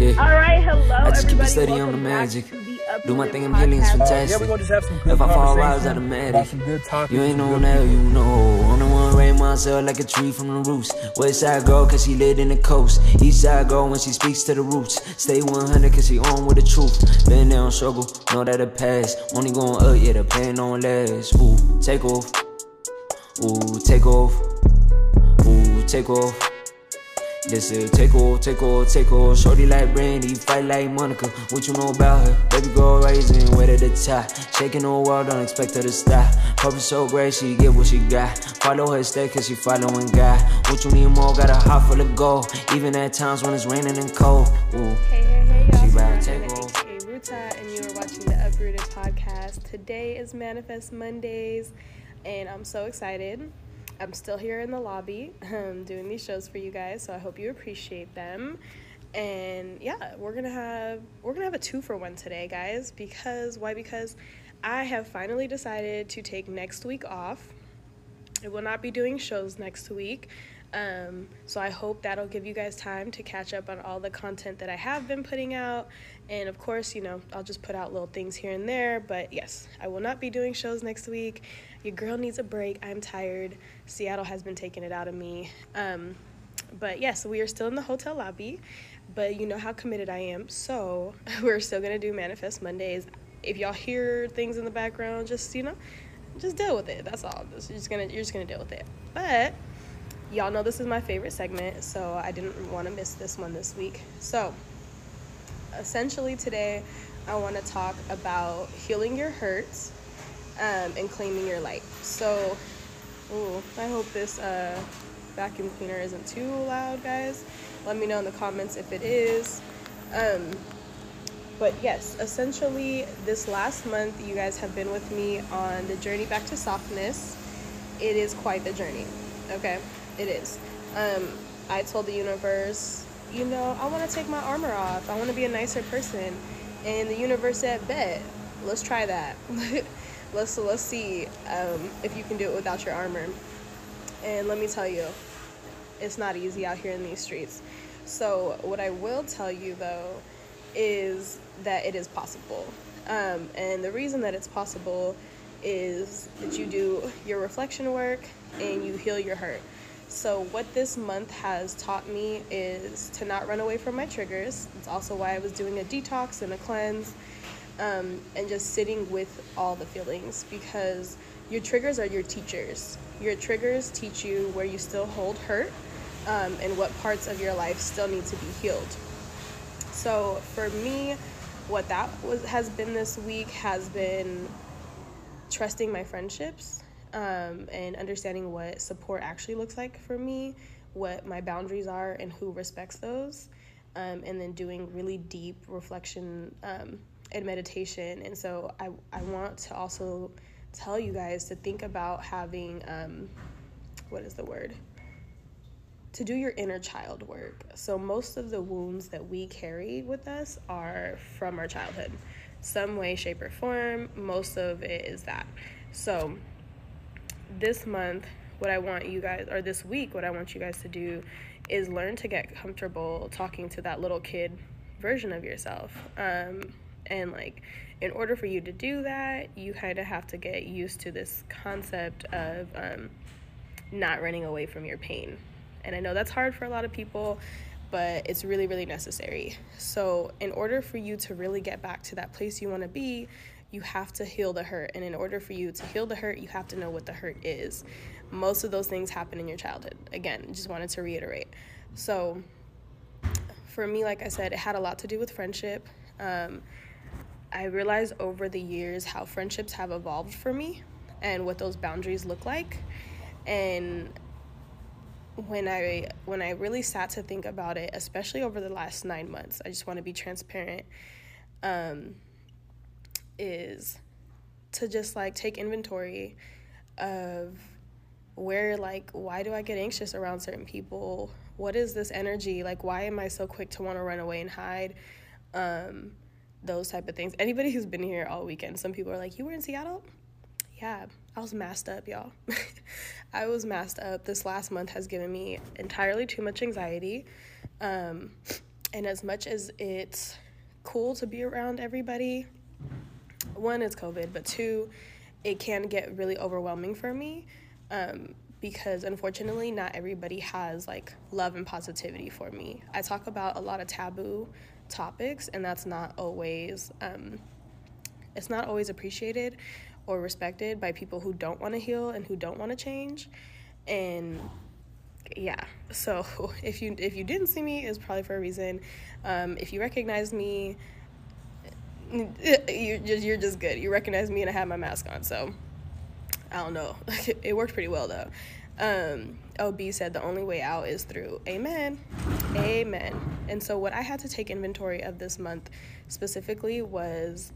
Yeah. All right, hello. I just keep it everybody. steady on the magic. the Do my thing, I'm healing, it's Podcast. fantastic. Yeah, we're gonna just have some good If I fall conversation rise, automatic. about some good topics. You ain't no good now, you know. On the one rain myself like a tree from the roots. West side girl, cause she lit in the coast. East side girl when she speaks to the roots. Stay 100 cause she on with the truth. Been there on struggle, know that it pass. Only going up, yeah, the pain don't last. Ooh, take off. Ooh, take off. Ooh, take off. This is take off, take off, take off. Shorty like Brandy, fight like Monica. What you know about her? Baby girl rising, way to the top. Shaking the world, don't expect her to stop. Purpose so great, she get what she got. Follow her step, cause she following God. What you need more, got a heart full of gold. Even at times when it's raining and cold. Ooh. Hey, hey, hey, y'all. She about your to take Hannah, off. aka Ruta, and you are watching the Uprooted Podcast. Today is Manifest Mondays, and I'm so excited. I'm still here in the lobby um, doing these shows for you guys, so I hope you appreciate them. And yeah, we're gonna have we're gonna have a two for one today, guys. Because why? Because I have finally decided to take next week off. I will not be doing shows next week. Um, so I hope that'll give you guys time to catch up on all the content that I have been putting out. And of course, you know, I'll just put out little things here and there. But yes, I will not be doing shows next week. Your girl needs a break. I'm tired. Seattle has been taking it out of me. Um, but yes, we are still in the hotel lobby. But you know how committed I am. So we're still going to do Manifest Mondays. If y'all hear things in the background, just, you know, just deal with it. That's all. Just- You're just gonna you're just gonna deal with it. But y'all know this is my favorite segment, so I didn't want to miss this one this week. So essentially today, I want to talk about healing your hurts um, and claiming your light. So, ooh, I hope this uh, vacuum cleaner isn't too loud, guys. Let me know in the comments if it is. Um, but yes, essentially, this last month, you guys have been with me on the journey back to softness. It is quite the journey, okay? It is. Um, I told the universe, you know, I want to take my armor off. I want to be a nicer person. And the universe said, bet, let's try that. let's, let's see um, if you can do it without your armor. And let me tell you, it's not easy out here in these streets. So, what I will tell you though is that it is possible. Um, and the reason that it's possible is that you do your reflection work and you heal your hurt. So, what this month has taught me is to not run away from my triggers. It's also why I was doing a detox and a cleanse um, and just sitting with all the feelings because your triggers are your teachers. Your triggers teach you where you still hold hurt um, and what parts of your life still need to be healed. So for me, what that was has been this week has been trusting my friendships um, and understanding what support actually looks like for me, what my boundaries are, and who respects those, um, and then doing really deep reflection um, and meditation. And so I I want to also tell you guys to think about having um, what is the word to do your inner child work. So, most of the wounds that we carry with us are from our childhood, some way, shape, or form. Most of it is that. So, this month, what I want you guys, or this week, what I want you guys to do is learn to get comfortable talking to that little kid version of yourself. Um, and like, in order for you to do that, you kind of have to get used to this concept of um, not running away from your pain. And I know that's hard for a lot of people, but it's really, really necessary. So, in order for you to really get back to that place you want to be, you have to heal the hurt. And in order for you to heal the hurt, you have to know what the hurt is. Most of those things happen in your childhood. Again, just wanted to reiterate. So, for me, like I said, it had a lot to do with friendship. Um, I realized over the years how friendships have evolved for me and what those boundaries look like. And when I when I really sat to think about it, especially over the last nine months, I just want to be transparent. Um, is to just like take inventory of where like why do I get anxious around certain people? What is this energy? Like why am I so quick to want to run away and hide? Um, those type of things. Anybody who's been here all weekend, some people are like, "You were in Seattle?" Yeah, I was masked up, y'all. I was masked up. This last month has given me entirely too much anxiety. Um, and as much as it's cool to be around everybody, one, it's COVID, but two, it can get really overwhelming for me um, because unfortunately, not everybody has like love and positivity for me. I talk about a lot of taboo topics, and that's not always. Um, it's not always appreciated or respected by people who don't want to heal and who don't want to change and yeah so if you if you didn't see me it's probably for a reason um, if you recognize me you're just, you're just good. You recognize me and i have my mask on so i don't know. It worked pretty well though. Um, ob said the only way out is through amen. Amen. And so what i had to take inventory of this month specifically was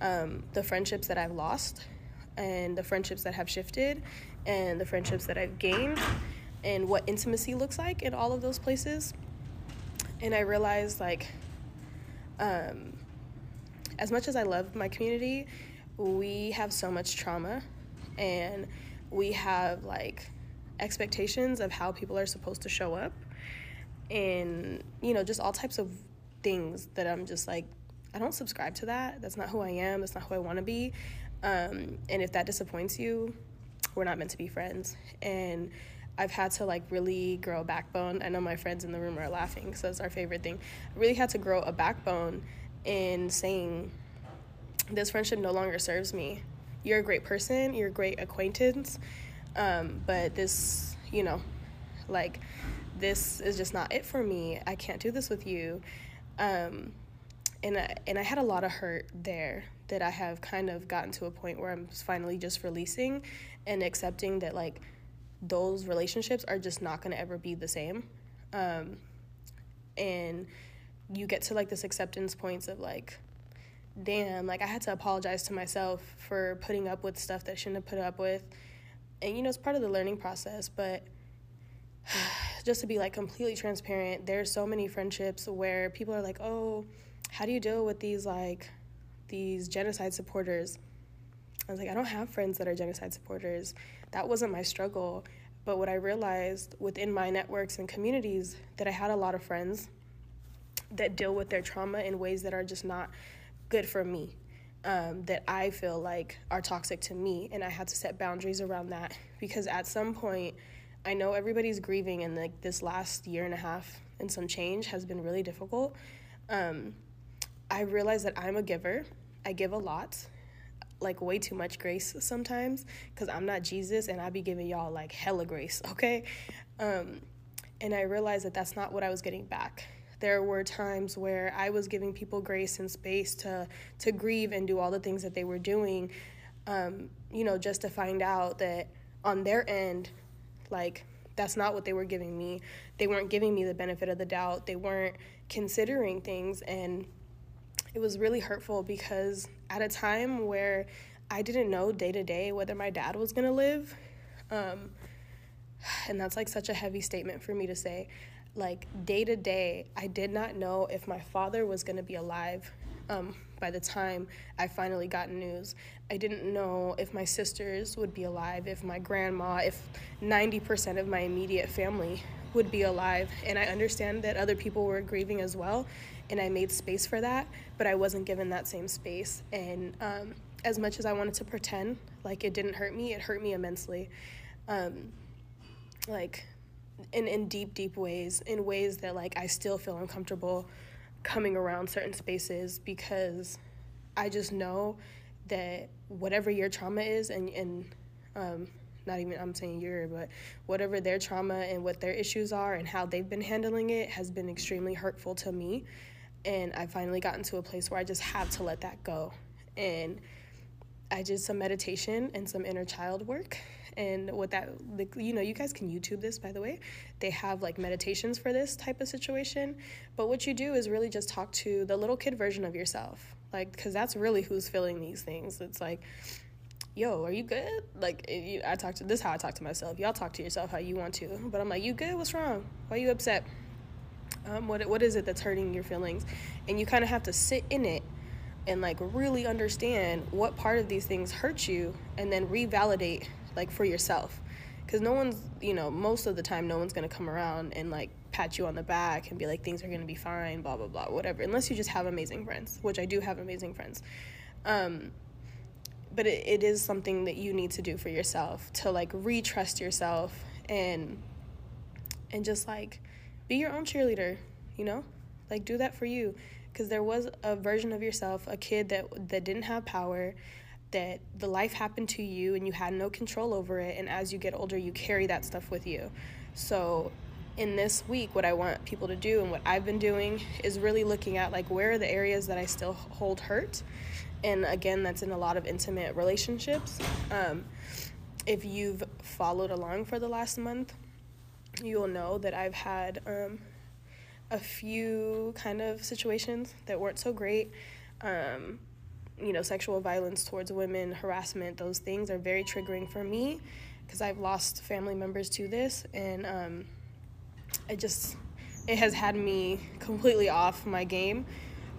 um, the friendships that i've lost and the friendships that have shifted and the friendships that i've gained and what intimacy looks like in all of those places. And I realized, like, um, as much as I love my community, we have so much trauma and we have like expectations of how people are supposed to show up and you know just all types of things that i'm just like i don't subscribe to that that's not who i am that's not who i want to be um, and if that disappoints you we're not meant to be friends and I've had to like really grow a backbone. I know my friends in the room are laughing, so that's our favorite thing. I really had to grow a backbone in saying, this friendship no longer serves me. You're a great person, you're a great acquaintance, um, but this, you know, like, this is just not it for me. I can't do this with you. Um, and I, and I had a lot of hurt there that I have kind of gotten to a point where I'm finally just releasing and accepting that like those relationships are just not going to ever be the same. Um, and you get to like this acceptance points of like, damn, like I had to apologize to myself for putting up with stuff that I shouldn't have put up with. And you know, it's part of the learning process, but just to be like completely transparent, there's so many friendships where people are like, "Oh, how do you deal with these like these genocide supporters?" I was like, I don't have friends that are genocide supporters. That wasn't my struggle. But what I realized within my networks and communities that I had a lot of friends that deal with their trauma in ways that are just not good for me. Um, that I feel like are toxic to me, and I had to set boundaries around that because at some point, I know everybody's grieving, and like this last year and a half and some change has been really difficult. Um, I realized that I'm a giver. I give a lot, like way too much grace sometimes because I'm not Jesus and I be giving y'all like hella grace, okay? Um, and I realized that that's not what I was getting back. There were times where I was giving people grace and space to to grieve and do all the things that they were doing, um, you know, just to find out that on their end, like that's not what they were giving me. They weren't giving me the benefit of the doubt. They weren't considering things and it was really hurtful because at a time where I didn't know day to day whether my dad was gonna live, um, and that's like such a heavy statement for me to say. Like day to day, I did not know if my father was gonna be alive. Um, by the time I finally got news, I didn't know if my sisters would be alive, if my grandma, if 90% of my immediate family would be alive. And I understand that other people were grieving as well and I made space for that, but I wasn't given that same space. And um, as much as I wanted to pretend like it didn't hurt me, it hurt me immensely. Um, like in, in deep, deep ways, in ways that like I still feel uncomfortable coming around certain spaces because I just know that whatever your trauma is and, and um, not even I'm saying your, but whatever their trauma and what their issues are and how they've been handling it has been extremely hurtful to me and I finally gotten to a place where I just have to let that go. And I did some meditation and some inner child work. And what that, like, you know, you guys can YouTube this, by the way. They have like meditations for this type of situation. But what you do is really just talk to the little kid version of yourself. Like, because that's really who's feeling these things. It's like, yo, are you good? Like, I talk to this how I talk to myself. Y'all talk to yourself how you want to. But I'm like, you good? What's wrong? Why are you upset? um, what what is it that's hurting your feelings and you kind of have to sit in it and like really understand what part of these things hurt you and then revalidate like for yourself because no one's you know most of the time no one's going to come around and like pat you on the back and be like things are going to be fine, blah blah blah, whatever. Unless you just have amazing friends, which I do have amazing friends. Um, but it, it is something that you need to do for yourself to like retrust yourself and and just like be your own cheerleader, you know? Like do that for you because there was a version of yourself, a kid that that didn't have power, that the life happened to you and you had no control over it and as you get older you carry that stuff with you. So in this week what I want people to do and what I've been doing is really looking at like where are the areas that I still hold hurt? And again that's in a lot of intimate relationships. Um, if you've followed along for the last month you'll know that i've had um, a few kind of situations that weren't so great. Um, you know sexual violence towards women harassment those things are very triggering for me because i've lost family members to this and um, it just it has had me completely off my game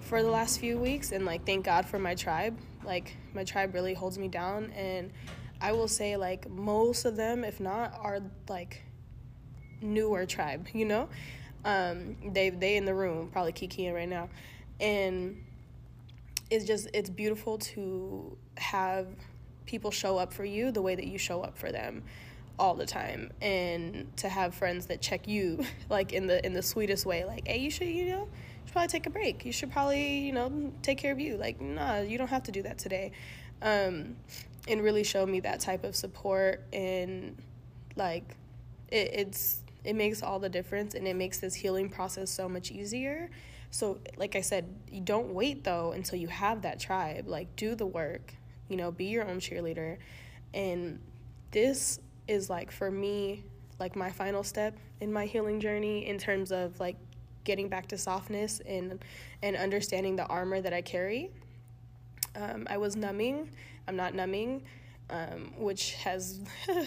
for the last few weeks and like thank God for my tribe. Like my tribe really holds me down and I will say like most of them if not are like newer tribe, you know? Um they they in the room probably kikiing right now. And it's just it's beautiful to have people show up for you the way that you show up for them all the time and to have friends that check you like in the in the sweetest way like hey you should you know you should probably take a break. You should probably, you know, take care of you. Like, nah, you don't have to do that today. Um, and really show me that type of support and like it, it's it makes all the difference and it makes this healing process so much easier. So, like I said, you don't wait though until you have that tribe. Like, do the work, you know, be your own cheerleader. And this is like for me, like my final step in my healing journey in terms of like getting back to softness and and understanding the armor that I carry. Um, I was numbing. I'm not numbing, um, which has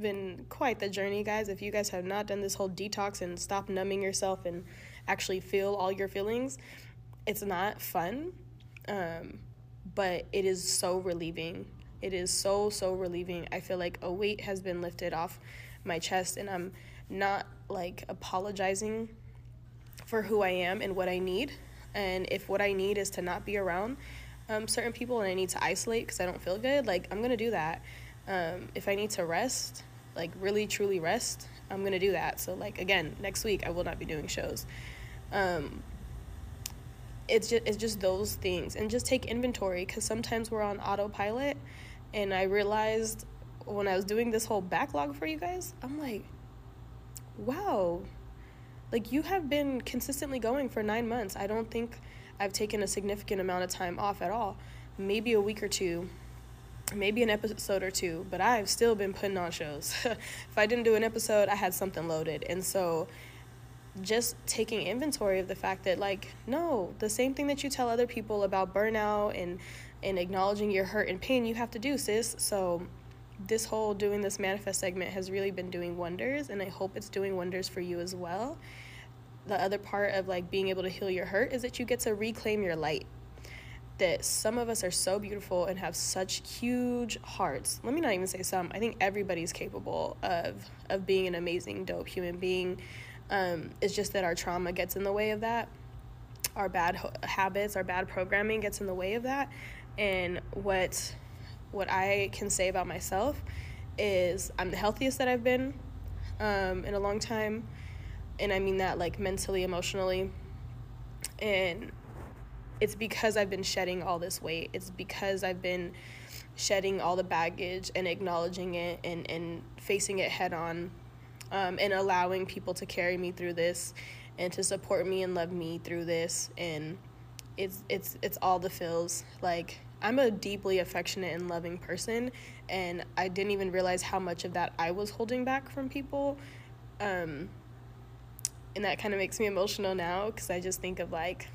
been quite the journey, guys. If you guys have not done this whole detox and stop numbing yourself and actually feel all your feelings, it's not fun, um, but it is so relieving. It is so, so relieving. I feel like a weight has been lifted off my chest, and I'm not like apologizing for who I am and what I need. And if what I need is to not be around um, certain people and I need to isolate because I don't feel good, like I'm gonna do that. Um, if I need to rest, like really truly rest, I'm gonna do that. So like again, next week I will not be doing shows. Um, it's just it's just those things and just take inventory because sometimes we're on autopilot, and I realized when I was doing this whole backlog for you guys, I'm like, wow, like you have been consistently going for nine months. I don't think I've taken a significant amount of time off at all. Maybe a week or two, maybe an episode or two, but I've still been putting on shows. if I didn't do an episode, I had something loaded. And so just taking inventory of the fact that like no the same thing that you tell other people about burnout and and acknowledging your hurt and pain you have to do sis. So this whole doing this manifest segment has really been doing wonders and i hope it's doing wonders for you as well. The other part of like being able to heal your hurt is that you get to reclaim your light. That some of us are so beautiful and have such huge hearts. Let me not even say some. I think everybody's capable of of being an amazing dope human being um, it's just that our trauma gets in the way of that our bad ho- habits our bad programming gets in the way of that and what what I can say about myself is I'm the healthiest that I've been um, in a long time. And I mean that like mentally, emotionally. And it's because I've been shedding all this weight. It's because I've been shedding all the baggage and acknowledging it and, and facing it head on um, and allowing people to carry me through this and to support me and love me through this. And it's it's it's all the feels like I'm a deeply affectionate and loving person, and I didn't even realize how much of that I was holding back from people. Um, and that kind of makes me emotional now because I just think of like,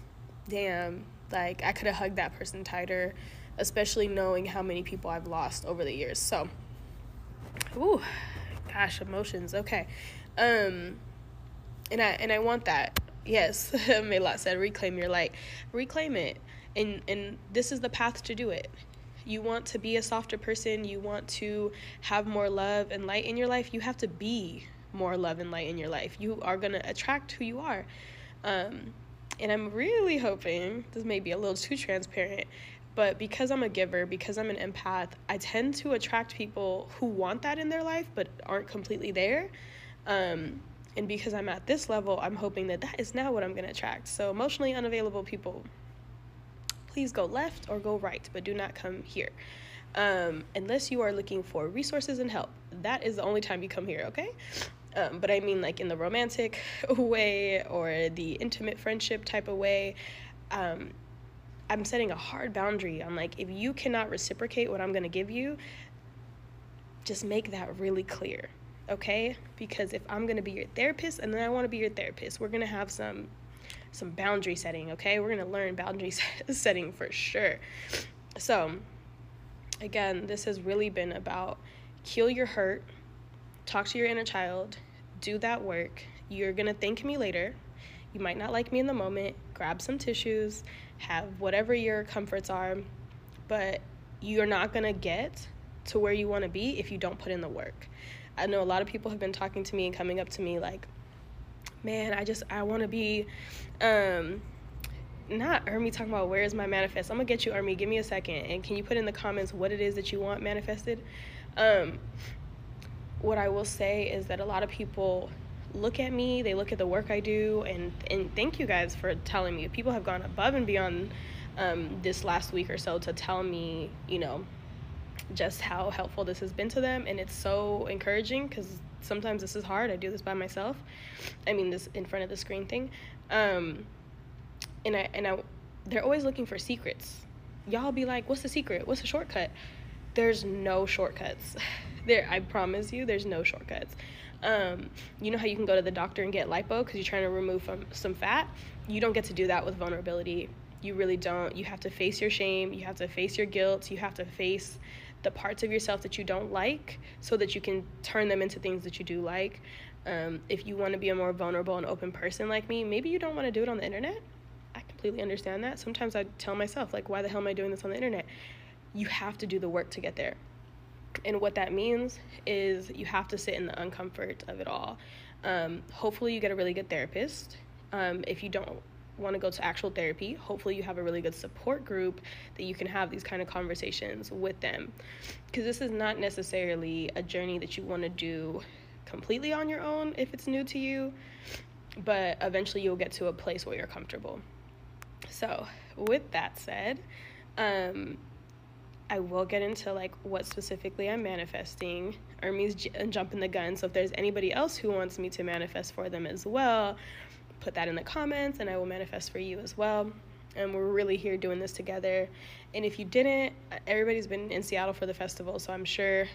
damn, like I could have hugged that person tighter, especially knowing how many people I've lost over the years. So, ooh, emotions. Okay, um, and I and I want that. Yes, Mela said, reclaim your light. Reclaim it and and this is the path to do it you want to be a softer person you want to have more love and light in your life you have to be more love and light in your life. You are going to attract who you are. Um, and I'm really hoping this may be a little too transparent, but because I'm a giver, because I'm an empath, I tend to attract people who want that in their life but aren't completely there. Um, and because I'm at this level, I'm hoping that that is now what I'm going to attract. So, emotionally unavailable people, please go left or go right, but do not come here. Um, unless you are looking for resources and help. That is the only time you come here, okay? Um, but I mean, like in the romantic way or the intimate friendship type of way. Um, I'm setting a hard boundary on like, if you cannot reciprocate what I'm going to give you, just make that really clear, okay? Because if I'm going to be your therapist and then I want to be your therapist, we're going to have some some boundary setting, okay? We're going to learn boundary setting for sure. So, again, this has really been about heal your hurt, talk to your inner child, do that work. You're going to thank me later. You might not like me in the moment. Grab some tissues, have whatever your comforts are, but you're not going to get to where you want to be if you don't put in the work. I know a lot of people have been talking to me and coming up to me like, man, I just, I want to be, um, not Ermi talking about where is my manifest. I'm gonna get you, Ermi. Give me a second, and can you put in the comments what it is that you want manifested? Um, what I will say is that a lot of people look at me, they look at the work I do, and and thank you guys for telling me. People have gone above and beyond um, this last week or so to tell me, you know, just how helpful this has been to them, and it's so encouraging because sometimes this is hard. I do this by myself. I mean, this in front of the screen thing, um, and I and I, they're always looking for secrets. Y'all be like, "What's the secret? What's the shortcut?" There's no shortcuts. there, I promise you, there's no shortcuts. Um, you know how you can go to the doctor and get lipo because you're trying to remove some, some fat? You don't get to do that with vulnerability. You really don't. You have to face your shame. You have to face your guilt. You have to face the parts of yourself that you don't like so that you can turn them into things that you do like. Um, if you want to be a more vulnerable and open person like me, maybe you don't want to do it on the internet. I completely understand that. Sometimes I tell myself, like, why the hell am I doing this on the internet? You have to do the work to get there. And what that means is you have to sit in the uncomfort of it all. Um, hopefully, you get a really good therapist. Um, if you don't want to go to actual therapy, hopefully, you have a really good support group that you can have these kind of conversations with them. Because this is not necessarily a journey that you want to do completely on your own if it's new to you, but eventually, you'll get to a place where you're comfortable. So, with that said, um, I will get into like what specifically I'm manifesting. Ermi's j- uh, jumping the gun. So if there's anybody else who wants me to manifest for them as well, put that in the comments and I will manifest for you as well. And we're really here doing this together. And if you didn't, everybody's been in Seattle for the festival, so I'm sure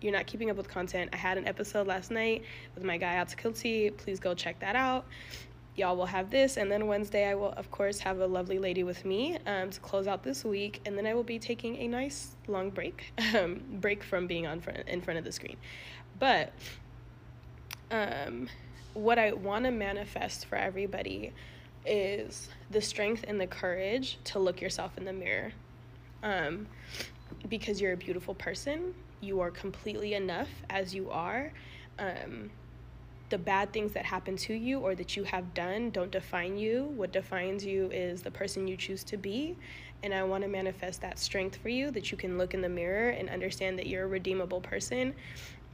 you're not keeping up with content. I had an episode last night with my guy Kilty. Please go check that out y'all will have this and then wednesday i will of course have a lovely lady with me um, to close out this week and then i will be taking a nice long break um, break from being on front in front of the screen. But um, what i want to manifest for everybody is the strength and the courage to look yourself in the mirror um, because you're a beautiful person you are completely enough as you are um, the bad things that happen to you or that you have done don't define you. What defines you is the person you choose to be. And I want to manifest that strength for you that you can look in the mirror and understand that you're a redeemable person.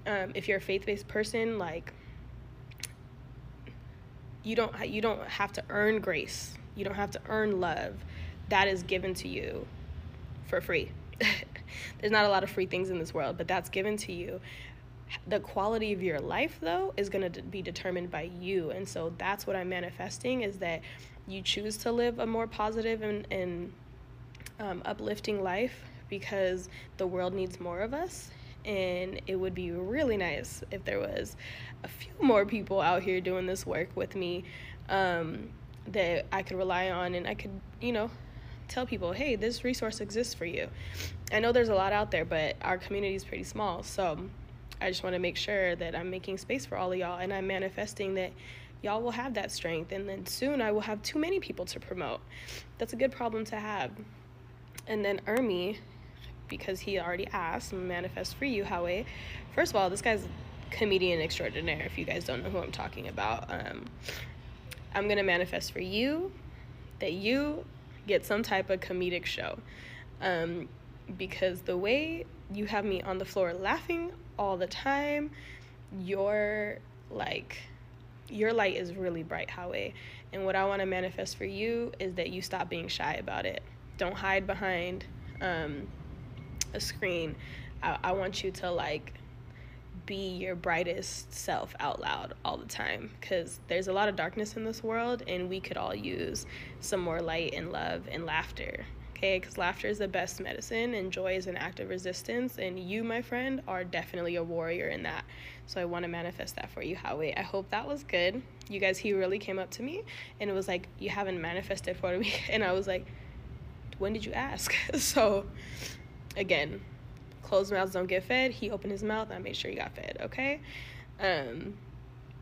Um, if you're a faith-based person, like you don't you don't have to earn grace. You don't have to earn love. That is given to you for free. There's not a lot of free things in this world, but that's given to you the quality of your life though is going to be determined by you. And so that's what i'm manifesting is that you choose to live a more positive and, and um, uplifting life because the world needs more of us. And it would be really nice if there was a few more people out here doing this work with me um, that i could rely on and i could you know tell people hey this resource exists for you. I know there's a lot out there but our community is pretty small so I just want to make sure that I'm making space for all of y'all and I'm manifesting that y'all will have that strength. And then soon I will have too many people to promote. That's a good problem to have. And then Ermi, because he already asked, manifest for you, Howie. First of all, this guy's comedian extraordinaire. If you guys don't know who I'm talking about, um, I'm gonna manifest for you that you get some type of comedic show, um, because the way you have me on the floor laughing all the time, your like your light is really bright, Howie. And what I want to manifest for you is that you stop being shy about it. Don't hide behind um, a screen. I, I want you to like be your brightest self out loud all the time because there's a lot of darkness in this world and we could all use some more light and love and laughter okay because laughter is the best medicine and joy is an act of resistance and you my friend are definitely a warrior in that so i want to manifest that for you howie i hope that was good you guys he really came up to me and it was like you haven't manifested for me and i was like when did you ask so again closed mouths don't get fed. He opened his mouth and I made sure he got fed, okay? Um,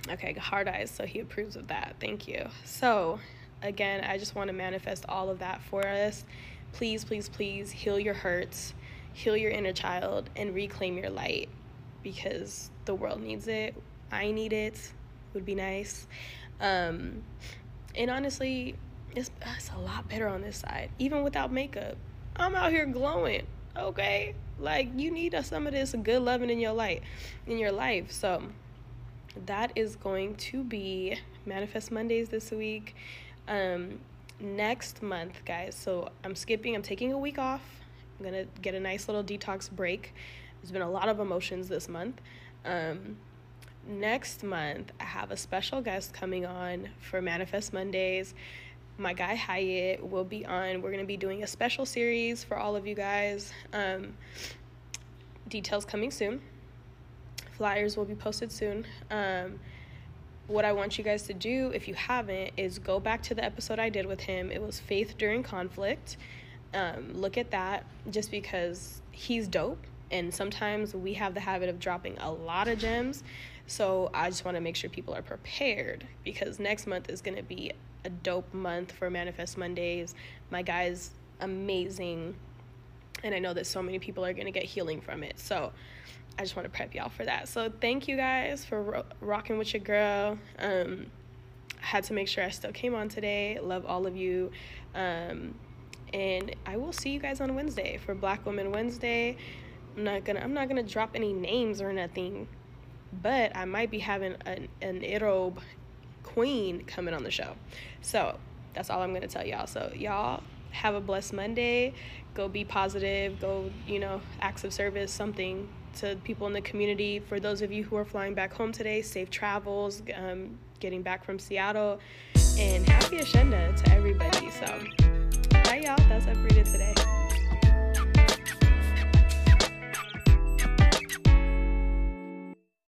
okay, hard eyes, so he approves of that. Thank you. So, again, I just want to manifest all of that for us. Please, please, please heal your hurts, heal your inner child, and reclaim your light because the world needs it. I need it. Would be nice. Um, and honestly, it's, it's a lot better on this side, even without makeup. I'm out here glowing, okay? Like you need some of this good loving in your life, in your life. So that is going to be Manifest Mondays this week. Um, next month, guys. So I'm skipping. I'm taking a week off. I'm gonna get a nice little detox break. There's been a lot of emotions this month. Um, next month, I have a special guest coming on for Manifest Mondays my guy Hyatt will be on. We're going to be doing a special series for all of you guys. Um, details coming soon. Flyers will be posted soon. Um, what I want you guys to do, if you haven't, is go back to the episode I did with him. It was Faith During Conflict. Um, look at that just because he's dope. And sometimes we have the habit of dropping a lot of gems. So I just want to make sure people are prepared because next month is going to be a dope month for Manifest Mondays. My guy's amazing. And I know that so many people are going to get healing from it. So I just want to prep y'all for that. So thank you guys for ro- rocking with your girl. Um, I had to make sure I still came on today. Love all of you. Um, and I will see you guys on Wednesday for Black Women Wednesday. I'm not gonna I'm not gonna drop any names or nothing, but I might be having an an erobe queen coming on the show. So that's all I'm to tell y'all. So, y'all have a blessed Monday. Go be positive. Go, you know, acts of service, something to people in the community. For those of you who are flying back home today, safe travels, um, getting back from Seattle, and happy Ashenda to everybody. So, bye, y'all. That's Uprooted today.